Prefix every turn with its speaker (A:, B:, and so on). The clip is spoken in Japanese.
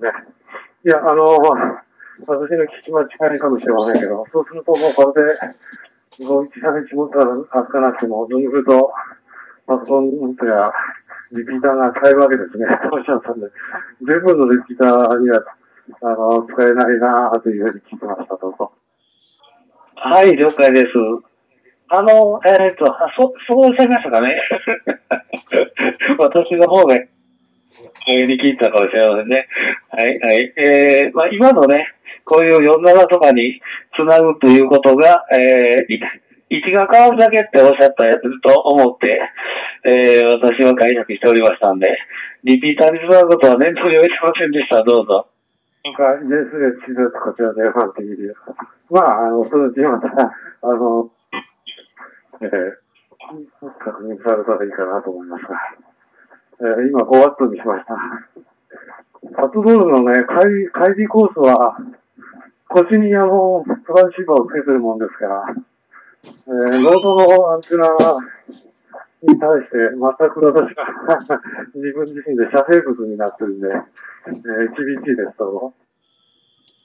A: ね。いや、あの、私の聞き間違いかもしれませんけど、そうするともうこれで、ご一3日持ったら預かなくても、そうすると、パソコンとや、リピーターが買えるわけですね。そうおっしゃったんで、全部のリピーターには、あの、使えないなというふうに聞いてました、どうぞ。
B: はい、了解です。あの、えっ、と、あそ、そうおっしゃいましたかね。私の方で、えー、に聞いたかもしれませんね。はい、はい。えー、まあ今のね、こういう47とかにつなぐということが、えー、位置が変わるだけっておっしゃったやつと思って、えー、私は解釈しておりましたんで、リピーターにつなぐことは念頭に置いてませんでした。どうぞ。
A: なんか、イエスで地図こちらでファンっていうよ。まあ、あの、そのうちまた、あの、えー、確認されたらいいかなと思いますが。えー、今5ワットにしました。パトロールのね、帰り、帰りコースは、腰にあの、トランシーバーをつけてるもんですから、えー、ノートのアンテナに対して全く私が 自分自身で遮蔽物になってるんで、えー、厳しいですと